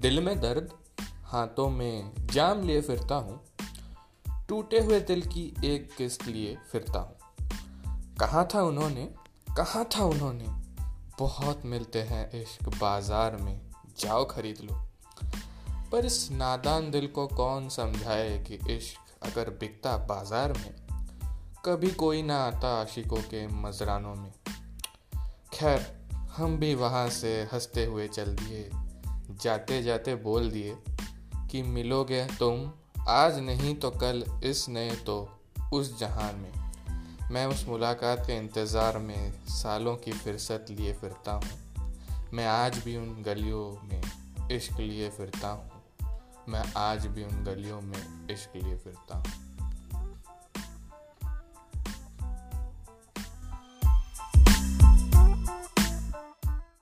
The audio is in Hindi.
दिल में दर्द, हाथों में जाम लिए फिरता हूँ, टूटे हुए दिल की एक किस्त लिए फिरता हूँ। कहाँ था उन्होंने? कहाँ था उन्होंने? बहुत मिलते हैं इश्क बाज़ार में, जाओ खरीद लो। पर इस नादान दिल को कौन समझाए कि इश्क अगर बिकता बाज़ार में, कभी कोई ना आता आशिकों के मजरानों में। खैर, हम भी वहाँ से हँसते हुए चल दिए। जाते जाते बोल दिए कि मिलोगे तुम, आज नहीं तो कल, इस नए तो उस जहान में। मैं उस मुलाकात के इंतज़ार में सालों की फिरसत लिए फिरता हूँ। मैं आज भी उन गलियों में इश्क लिए फिरता हूँ। मैं आज भी उन गलियों में इश्क लिए फिरता हूँ।